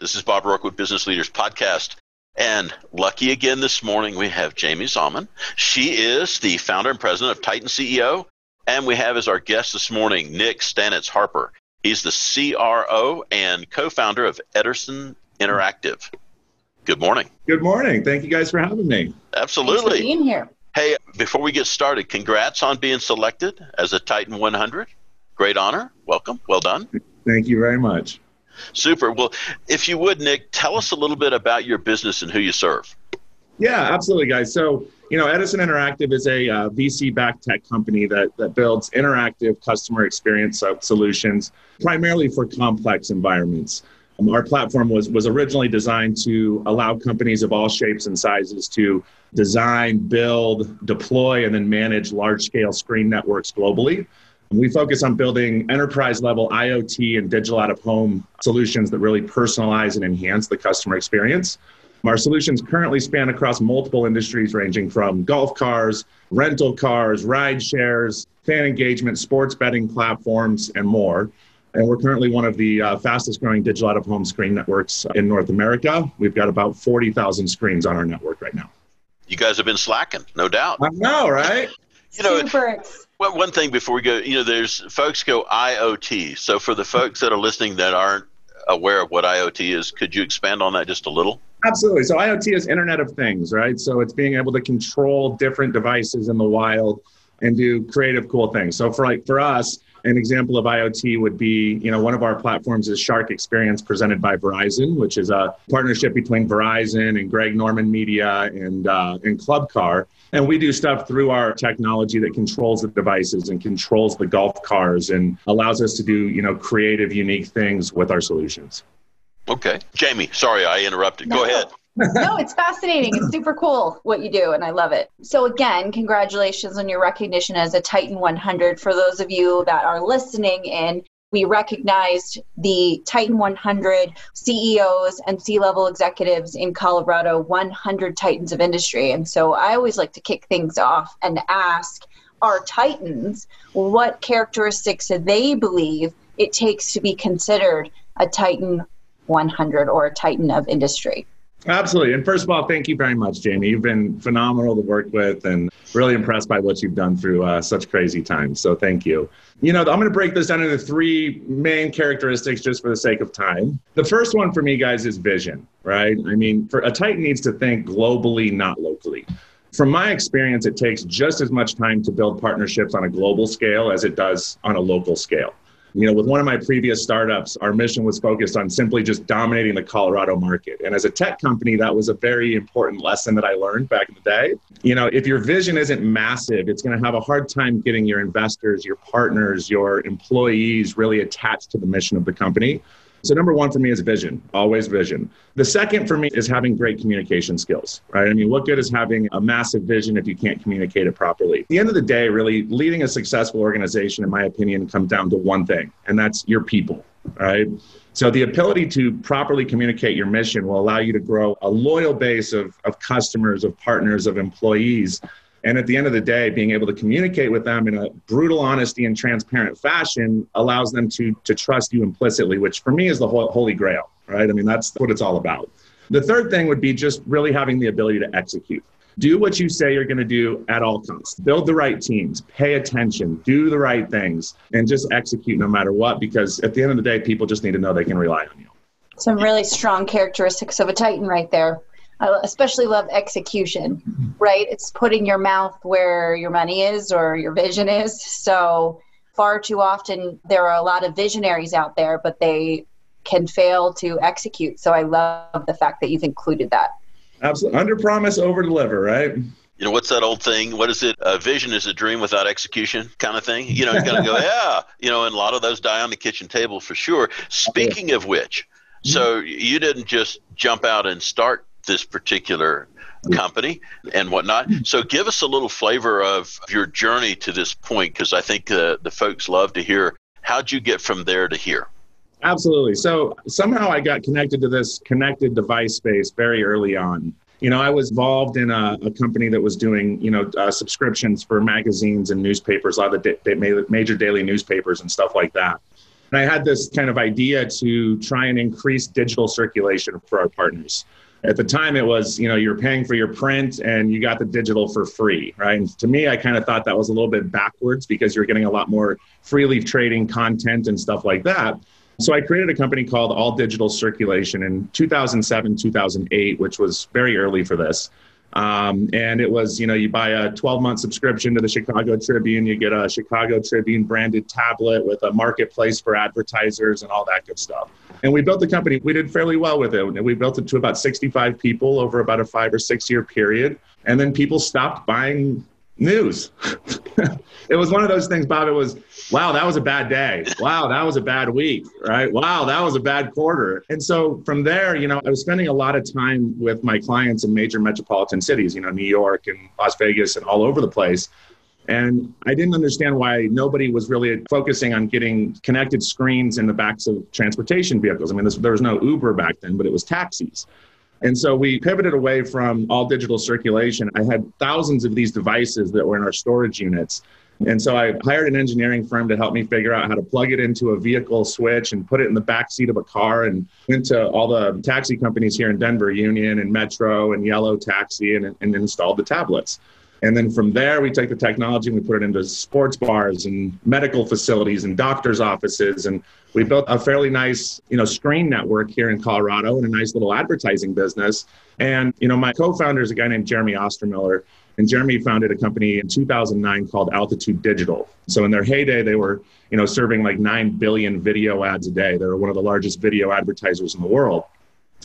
This is Bob Roark with Business Leaders Podcast. And lucky again this morning, we have Jamie Zalman. She is the founder and president of Titan CEO. And we have as our guest this morning, Nick Stanitz Harper. He's the CRO and co founder of Edison Interactive. Good morning. Good morning. Thank you guys for having me. Absolutely. Thanks for being here. Hey, before we get started, congrats on being selected as a Titan 100. Great honor. Welcome. Well done. Thank you very much. Super. Well, if you would, Nick, tell us a little bit about your business and who you serve. Yeah, absolutely, guys. So, you know, Edison Interactive is a uh, VC backed tech company that, that builds interactive customer experience solutions primarily for complex environments. Um, our platform was, was originally designed to allow companies of all shapes and sizes to design, build, deploy, and then manage large scale screen networks globally. We focus on building enterprise level IoT and digital out of home solutions that really personalize and enhance the customer experience. Our solutions currently span across multiple industries ranging from golf cars, rental cars, ride shares, fan engagement, sports betting platforms, and more. And we're currently one of the uh, fastest growing digital out of home screen networks in North America. We've got about 40,000 screens on our network right now. You guys have been slacking, no doubt. I know, right? You know, Super. Well, one thing before we go, you know, there's folks go IoT. So for the folks that are listening that aren't aware of what IoT is, could you expand on that just a little? Absolutely. So IoT is Internet of Things, right? So it's being able to control different devices in the wild and do creative, cool things. So for like for us, an example of IoT would be, you know, one of our platforms is Shark Experience presented by Verizon, which is a partnership between Verizon and Greg Norman Media and uh, and Club Car. And we do stuff through our technology that controls the devices and controls the golf cars and allows us to do, you know, creative, unique things with our solutions. Okay. Jamie, sorry I interrupted. No. Go ahead. no, it's fascinating. It's super cool what you do, and I love it. So, again, congratulations on your recognition as a Titan 100. For those of you that are listening and we recognized the Titan 100 CEOs and C level executives in Colorado, 100 Titans of industry. And so I always like to kick things off and ask our Titans what characteristics they believe it takes to be considered a Titan 100 or a Titan of industry. Absolutely. And first of all, thank you very much, Jamie. You've been phenomenal to work with and really impressed by what you've done through uh, such crazy times. So thank you. You know, I'm going to break this down into three main characteristics just for the sake of time. The first one for me, guys, is vision, right? I mean, for a Titan needs to think globally, not locally. From my experience, it takes just as much time to build partnerships on a global scale as it does on a local scale. You know, with one of my previous startups, our mission was focused on simply just dominating the Colorado market. And as a tech company, that was a very important lesson that I learned back in the day. You know, if your vision isn't massive, it's going to have a hard time getting your investors, your partners, your employees really attached to the mission of the company. So number one for me is vision, always vision. The second for me is having great communication skills, right? I mean, what good is having a massive vision if you can't communicate it properly? At the end of the day, really leading a successful organization, in my opinion, comes down to one thing, and that's your people, right? So the ability to properly communicate your mission will allow you to grow a loyal base of, of customers, of partners, of employees and at the end of the day, being able to communicate with them in a brutal honesty and transparent fashion allows them to, to trust you implicitly, which for me is the holy grail, right? I mean, that's what it's all about. The third thing would be just really having the ability to execute. Do what you say you're going to do at all costs. Build the right teams, pay attention, do the right things, and just execute no matter what, because at the end of the day, people just need to know they can rely on you. Some really strong characteristics of a Titan right there. I especially love execution, right? It's putting your mouth where your money is or your vision is. So, far too often, there are a lot of visionaries out there, but they can fail to execute. So, I love the fact that you've included that. Absolutely. Under promise, over deliver, right? You know, what's that old thing? What is it? A vision is a dream without execution kind of thing. You know, you're going to go, yeah, you know, and a lot of those die on the kitchen table for sure. Speaking of which, so mm-hmm. you didn't just jump out and start this particular company and whatnot. So give us a little flavor of your journey to this point because I think uh, the folks love to hear how'd you get from there to here. Absolutely. So somehow I got connected to this connected device space very early on. You know, I was involved in a, a company that was doing, you know, uh, subscriptions for magazines and newspapers, a lot of the da- major daily newspapers and stuff like that. And I had this kind of idea to try and increase digital circulation for our partners. At the time, it was, you know, you're paying for your print and you got the digital for free, right? And to me, I kind of thought that was a little bit backwards because you're getting a lot more freely trading content and stuff like that. So I created a company called All Digital Circulation in 2007, 2008, which was very early for this. Um, and it was, you know, you buy a 12 month subscription to the Chicago Tribune, you get a Chicago Tribune branded tablet with a marketplace for advertisers and all that good stuff. And we built the company. We did fairly well with it. We built it to about 65 people over about a five or six year period. And then people stopped buying news. it was one of those things, Bob. It was, wow, that was a bad day. Wow, that was a bad week, right? Wow, that was a bad quarter. And so from there, you know, I was spending a lot of time with my clients in major metropolitan cities, you know, New York and Las Vegas and all over the place. And I didn't understand why nobody was really focusing on getting connected screens in the backs of transportation vehicles. I mean, this, there was no Uber back then, but it was taxis. And so we pivoted away from all digital circulation. I had thousands of these devices that were in our storage units. And so I hired an engineering firm to help me figure out how to plug it into a vehicle switch and put it in the back seat of a car and went to all the taxi companies here in Denver, Union and Metro and Yellow Taxi, and, and installed the tablets. And then from there, we take the technology and we put it into sports bars and medical facilities and doctors' offices. And we built a fairly nice, you know, screen network here in Colorado and a nice little advertising business. And, you know, my co-founder is a guy named Jeremy Ostermiller. And Jeremy founded a company in 2009 called Altitude Digital. So in their heyday, they were, you know, serving like 9 billion video ads a day. They were one of the largest video advertisers in the world.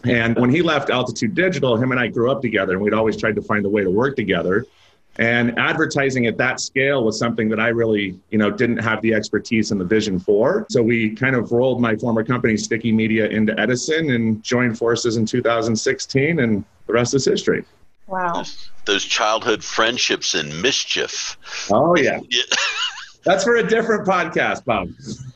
And when he left Altitude Digital, him and I grew up together and we'd always tried to find a way to work together. And advertising at that scale was something that I really, you know, didn't have the expertise and the vision for. So we kind of rolled my former company, Sticky Media, into Edison and joined forces in 2016, and the rest is history. Wow. Those, childhood friendships and mischief. Oh, yeah. yeah. That's for a different podcast, Bob.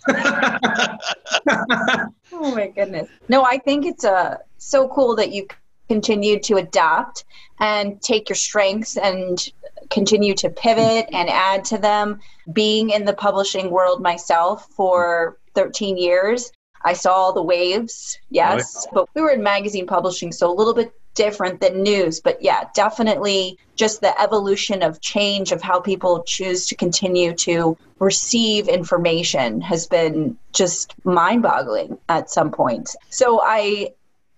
oh, my goodness. No, I think it's uh, so cool that you continue to adapt and take your strengths and continue to pivot and add to them. Being in the publishing world myself for 13 years, I saw the waves, yes, but we were in magazine publishing, so a little bit different than news. But yeah, definitely just the evolution of change of how people choose to continue to receive information has been just mind boggling at some point. So I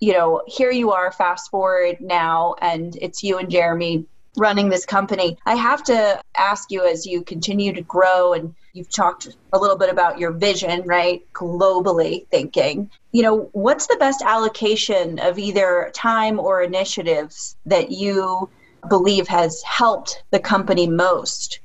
you know, here you are, fast forward now, and it's you and Jeremy running this company. I have to ask you as you continue to grow and you've talked a little bit about your vision, right? Globally thinking. You know, what's the best allocation of either time or initiatives that you believe has helped the company most?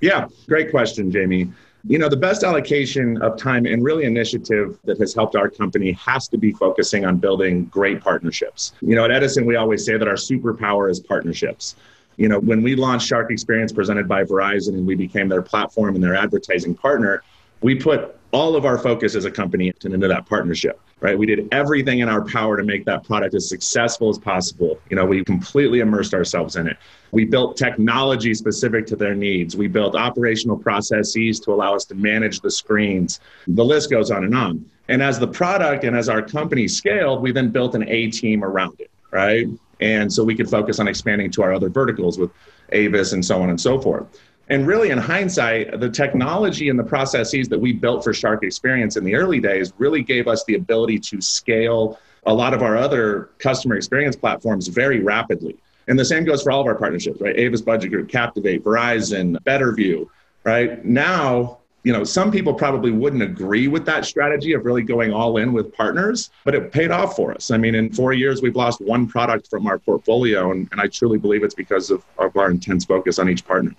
Yeah, great question, Jamie. You know, the best allocation of time and really initiative that has helped our company has to be focusing on building great partnerships. You know, at Edison, we always say that our superpower is partnerships. You know, when we launched Shark Experience presented by Verizon and we became their platform and their advertising partner, we put all of our focus as a company into that partnership right? We did everything in our power to make that product as successful as possible. You know we completely immersed ourselves in it. We built technology specific to their needs. We built operational processes to allow us to manage the screens. The list goes on and on. And as the product and as our company scaled we then built an a team around it right? And so we could focus on expanding to our other verticals with avis and so on and so forth and really, in hindsight, the technology and the processes that we built for Shark Experience in the early days really gave us the ability to scale a lot of our other customer experience platforms very rapidly. And the same goes for all of our partnerships, right? Avis Budget Group, Captivate, Verizon, Betterview, right? Now, you know, some people probably wouldn't agree with that strategy of really going all in with partners, but it paid off for us. I mean, in four years, we've lost one product from our portfolio, and, and I truly believe it's because of, of our intense focus on each partner.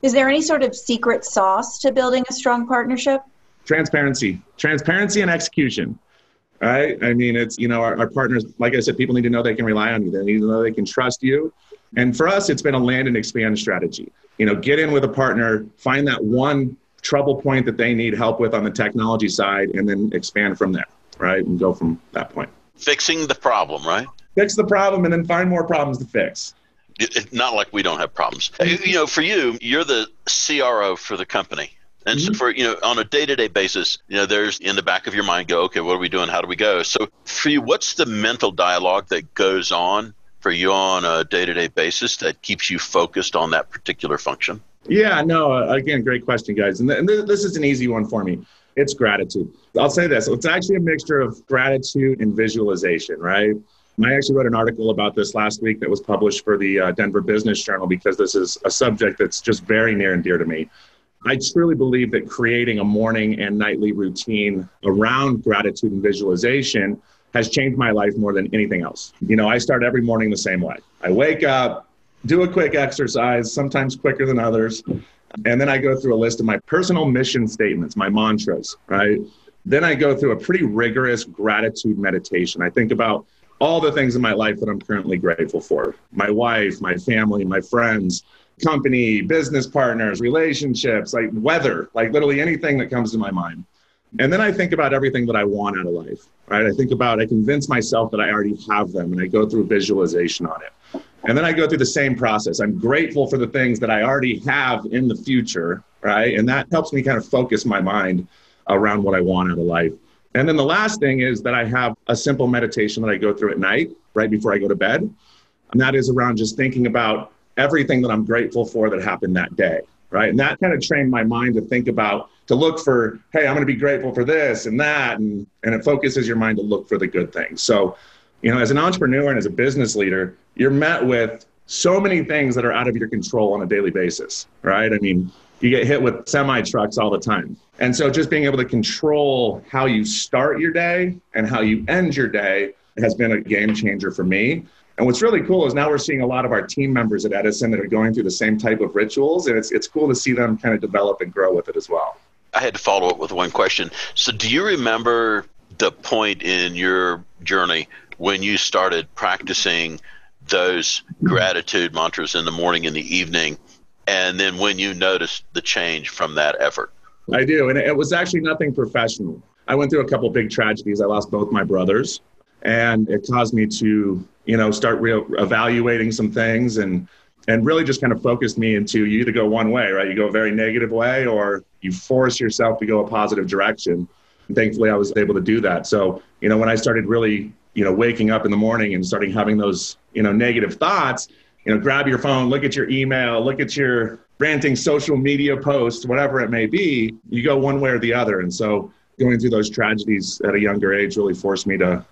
Is there any sort of secret sauce to building a strong partnership? Transparency, transparency and execution. Right? I mean, it's, you know, our, our partners, like I said, people need to know they can rely on you. They need to know they can trust you. And for us, it's been a land and expand strategy. You know, get in with a partner, find that one trouble point that they need help with on the technology side, and then expand from there, right? And go from that point. Fixing the problem, right? Fix the problem and then find more problems to fix it, not like we don't have problems. You know, for you, you're the CRO for the company. And mm-hmm. so for, you know, on a day-to-day basis, you know, there's in the back of your mind go, okay, what are we doing? How do we go? So for you, what's the mental dialogue that goes on for you on a day-to-day basis that keeps you focused on that particular function? Yeah, no, uh, again, great question, guys. And, th- and th- this is an easy one for me. It's gratitude. I'll say this it's actually a mixture of gratitude and visualization, right? I actually wrote an article about this last week that was published for the uh, Denver Business Journal because this is a subject that's just very near and dear to me. I truly believe that creating a morning and nightly routine around gratitude and visualization has changed my life more than anything else. You know, I start every morning the same way. I wake up, do a quick exercise, sometimes quicker than others, and then I go through a list of my personal mission statements, my mantras, right? Then I go through a pretty rigorous gratitude meditation. I think about all the things in my life that I'm currently grateful for my wife, my family, my friends, company, business partners, relationships, like weather, like literally anything that comes to my mind. And then I think about everything that I want out of life, right? I think about, I convince myself that I already have them and I go through visualization on it. And then I go through the same process. I'm grateful for the things that I already have in the future, right? And that helps me kind of focus my mind around what I want out of life. And then the last thing is that I have a simple meditation that I go through at night, right before I go to bed. And that is around just thinking about everything that I'm grateful for that happened that day, right? And that kind of trained my mind to think about, to look for, hey, I'm going to be grateful for this and that. And, and it focuses your mind to look for the good things. So, you know, as an entrepreneur and as a business leader, you're met with so many things that are out of your control on a daily basis, right? I mean, you get hit with semi trucks all the time. And so just being able to control how you start your day and how you end your day has been a game changer for me. And what's really cool is now we're seeing a lot of our team members at Edison that are going through the same type of rituals. And it's, it's cool to see them kind of develop and grow with it as well. I had to follow up with one question. So, do you remember the point in your journey when you started practicing those gratitude mantras in the morning and the evening? And then when you noticed the change from that effort? I do. And it was actually nothing professional. I went through a couple big tragedies. I lost both my brothers, and it caused me to, you know, start re- evaluating some things and and really just kind of focused me into you either go one way, right? You go a very negative way or you force yourself to go a positive direction. And thankfully I was able to do that. So, you know, when I started really, you know, waking up in the morning and starting having those, you know, negative thoughts, you know, grab your phone, look at your email, look at your ranting social media posts, whatever it may be, you go one way or the other. And so going through those tragedies at a younger age really forced me to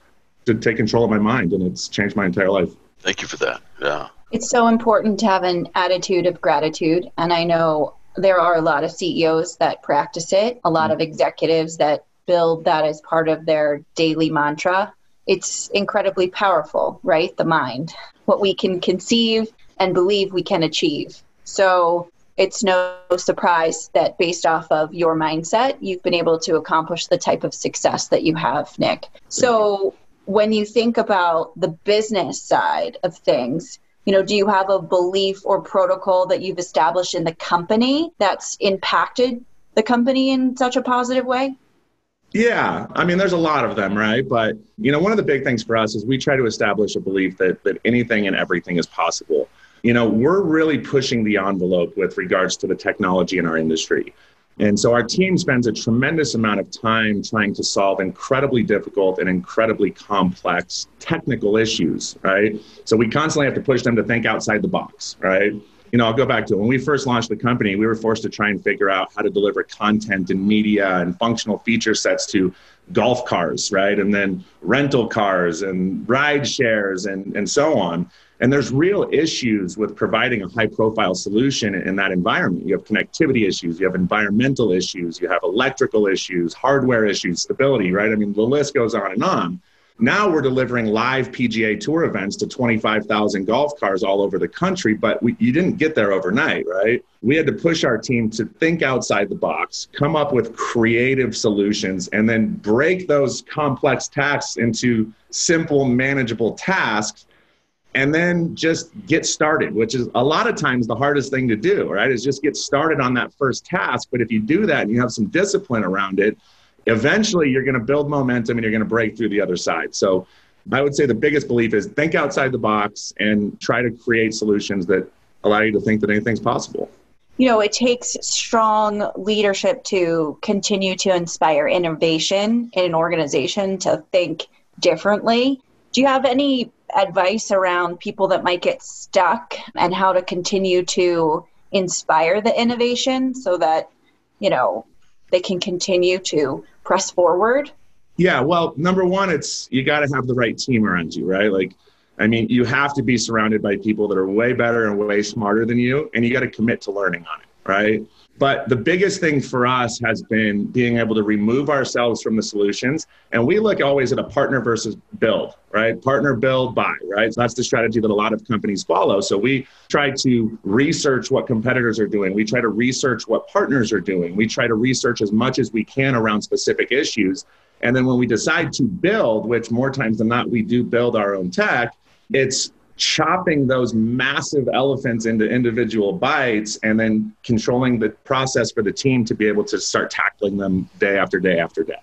to take control of my mind and it's changed my entire life. Thank you for that. Yeah. It's so important to have an attitude of gratitude. And I know there are a lot of CEOs that practice it, a lot of executives that build that as part of their daily mantra. It's incredibly powerful, right? The mind, what we can conceive and believe we can achieve. So it's no surprise that based off of your mindset, you've been able to accomplish the type of success that you have, Nick. So when you think about the business side of things, you know, do you have a belief or protocol that you've established in the company that's impacted the company in such a positive way? Yeah, I mean, there's a lot of them, right? But you know, one of the big things for us is we try to establish a belief that that anything and everything is possible you know, we're really pushing the envelope with regards to the technology in our industry. And so our team spends a tremendous amount of time trying to solve incredibly difficult and incredibly complex technical issues, right? So we constantly have to push them to think outside the box, right? You know, I'll go back to when we first launched the company, we were forced to try and figure out how to deliver content and media and functional feature sets to golf cars, right? And then rental cars and ride shares and, and so on. And there's real issues with providing a high profile solution in that environment. You have connectivity issues, you have environmental issues, you have electrical issues, hardware issues, stability, right? I mean, the list goes on and on. Now we're delivering live PGA Tour events to 25,000 golf cars all over the country, but we, you didn't get there overnight, right? We had to push our team to think outside the box, come up with creative solutions, and then break those complex tasks into simple, manageable tasks and then just get started, which is a lot of times the hardest thing to do, right? Is just get started on that first task. But if you do that and you have some discipline around it, eventually you're going to build momentum and you're going to break through the other side. So I would say the biggest belief is think outside the box and try to create solutions that allow you to think that anything's possible. you know, it takes strong leadership to continue to inspire innovation in an organization to think differently. Do you have any advice around people that might get stuck and how to continue to inspire the innovation so that, you know, they can continue to press forward? Yeah, well, number one, it's you got to have the right team around you, right? Like, I mean, you have to be surrounded by people that are way better and way smarter than you, and you got to commit to learning on it, right? But the biggest thing for us has been being able to remove ourselves from the solutions. And we look always at a partner versus build, right? Partner, build, buy, right? So that's the strategy that a lot of companies follow. So we try to research what competitors are doing. We try to research what partners are doing. We try to research as much as we can around specific issues. And then when we decide to build, which more times than not we do build our own tech, it's chopping those massive elephants into individual bites and then controlling the process for the team to be able to start tackling them day after day after day.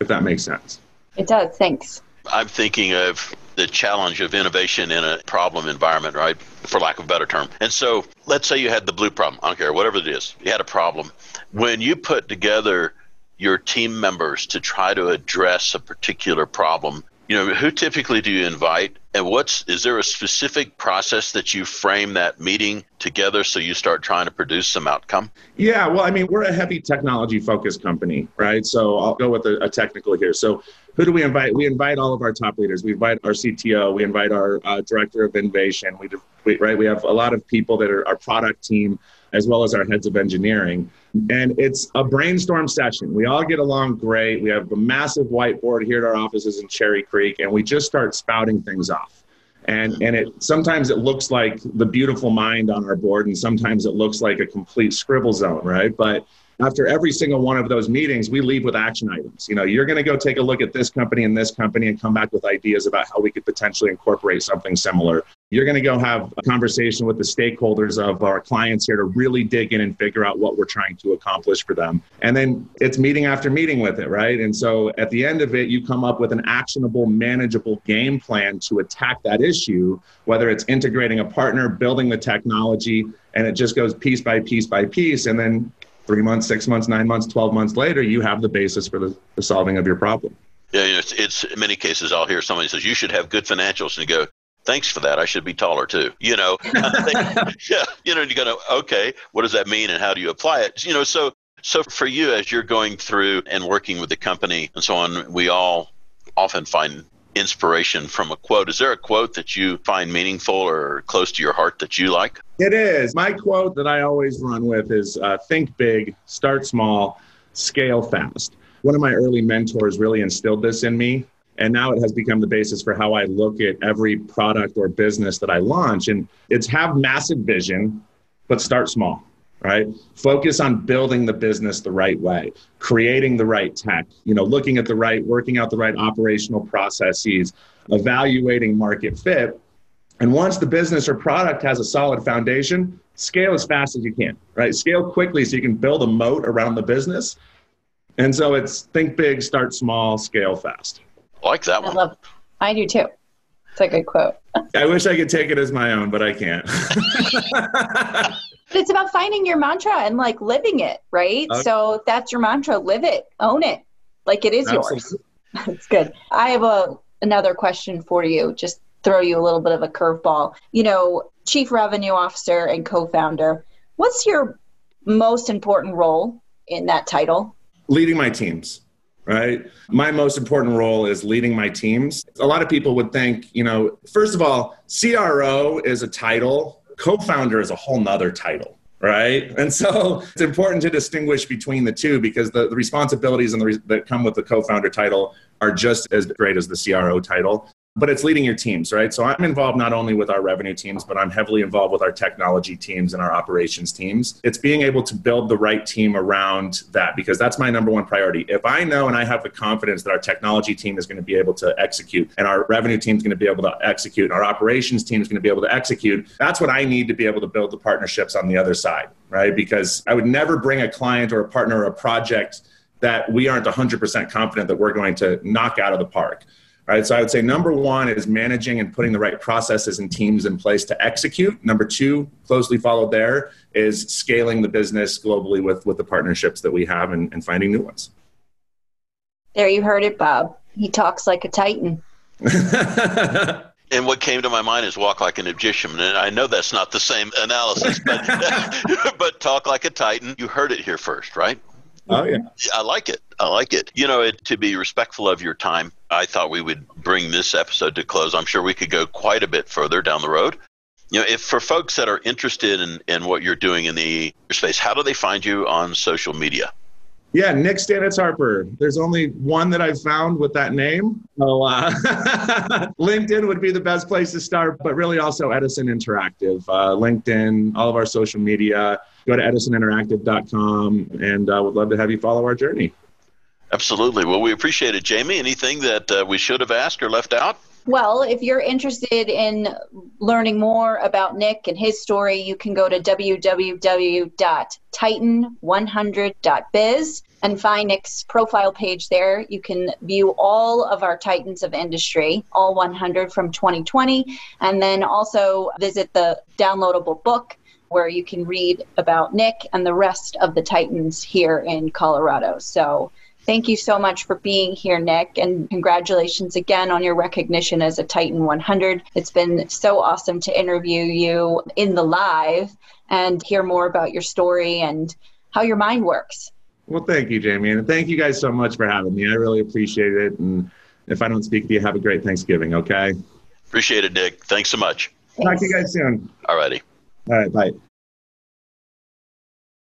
If that makes sense. It does. Thanks. I'm thinking of the challenge of innovation in a problem environment, right? For lack of a better term. And so let's say you had the blue problem. I don't care, whatever it is, you had a problem. When you put together your team members to try to address a particular problem, you know who typically do you invite and what's is there a specific process that you frame that meeting together so you start trying to produce some outcome? Yeah well i mean we're a heavy technology focused company right? So i'll go with a, a, technical here. So who do we invite? We invite all of our top leaders. We invite our cto we invite our uh, director of innovation. We, we right? We have a lot of people that are our product team as well as our heads of engineering. And it's a brainstorm session. We all get along great. We have a massive whiteboard here at our offices in Cherry Creek, and we just start spouting things off. And, and it sometimes it looks like the beautiful mind on our board, and sometimes it looks like a complete scribble zone, right? But after every single one of those meetings, we leave with action items. You know, you're going to go take a look at this company and this company and come back with ideas about how we could potentially incorporate something similar. You're going to go have a conversation with the stakeholders of our clients here to really dig in and figure out what we're trying to accomplish for them. And then it's meeting after meeting with it, right? And so at the end of it, you come up with an actionable, manageable game plan to attack that issue, whether it's integrating a partner, building the technology, and it just goes piece by piece by piece. And then three months, six months, nine months, 12 months later, you have the basis for the, the solving of your problem. Yeah, you know, it's, it's in many cases I'll hear somebody says you should have good financials, and you go, thanks for that. I should be taller too. You know, yeah, you know, you to okay, what does that mean, and how do you apply it? You know, so so for you as you're going through and working with the company and so on, we all often find inspiration from a quote. Is there a quote that you find meaningful or close to your heart that you like? It is. My quote that I always run with is uh, think big, start small, scale fast. One of my early mentors really instilled this in me. And now it has become the basis for how I look at every product or business that I launch. And it's have massive vision, but start small right? Focus on building the business the right way creating the right tech you know looking at the right working out the right operational processes evaluating market fit. And once the business or product has a solid foundation scale as fast as you can right? Scale quickly so you can build a moat around the business. And so it's think big start small scale fast. I like that one. i love i do too it's a good quote i wish i could take it as my own but i can't But it's about finding your mantra and like living it, right? Okay. So if that's your mantra, live it, own it, like it is Absolutely. yours. That's good. I have a another question for you. Just throw you a little bit of a curveball. You know, chief revenue officer and co-founder. What's your most important role in that title? Leading my teams right? My most important role is leading my teams. A lot of people would think, you know, first of all, CRO is a title co-founder is a whole nother title right and so it's important to distinguish between the two because the, the responsibilities and the re- that come with the co-founder title are just as great as the cro title but it's leading your teams, right? So I'm involved not only with our revenue teams, but I'm heavily involved with our technology teams and our operations teams. It's being able to build the right team around that because that's my number one priority. If I know and I have the confidence that our technology team is going to be able to execute and our revenue team is going to be able to execute and our operations team is going to be able to execute, that's what I need to be able to build the partnerships on the other side, right? Because I would never bring a client or a partner or a project that we aren't 100% confident that we're going to knock out of the park right, so I would say number one is managing and putting the right processes and teams in place to execute. Number two, closely followed there, is scaling the business globally with, with the partnerships that we have and, and finding new ones. There you heard it, Bob. He talks like a titan. and what came to my mind is walk like an Egyptian. And I know that's not the same analysis, but but talk like a titan. You heard it here first, right? Oh yeah. I like it. I like it. You know, it, to be respectful of your time, I thought we would bring this episode to close. I'm sure we could go quite a bit further down the road. You know, if for folks that are interested in, in what you're doing in the space, how do they find you on social media? Yeah, Nick Stanitz Harper. There's only one that I've found with that name. So uh, LinkedIn would be the best place to start, but really also Edison Interactive. Uh, LinkedIn, all of our social media. Go to edisoninteractive.com and uh, would love to have you follow our journey. Absolutely. Well, we appreciate it, Jamie. Anything that uh, we should have asked or left out? Well, if you're interested in learning more about Nick and his story, you can go to www.titan100.biz and find Nick's profile page there. You can view all of our Titans of Industry, all 100 from 2020, and then also visit the downloadable book where you can read about Nick and the rest of the Titans here in Colorado. So Thank you so much for being here, Nick, and congratulations again on your recognition as a Titan 100. It's been so awesome to interview you in the live and hear more about your story and how your mind works. Well, thank you, Jamie, and thank you guys so much for having me. I really appreciate it. And if I don't speak to you, have a great Thanksgiving, okay? Appreciate it, Nick. Thanks so much. Thanks. Talk to you guys soon. All righty. All right, bye.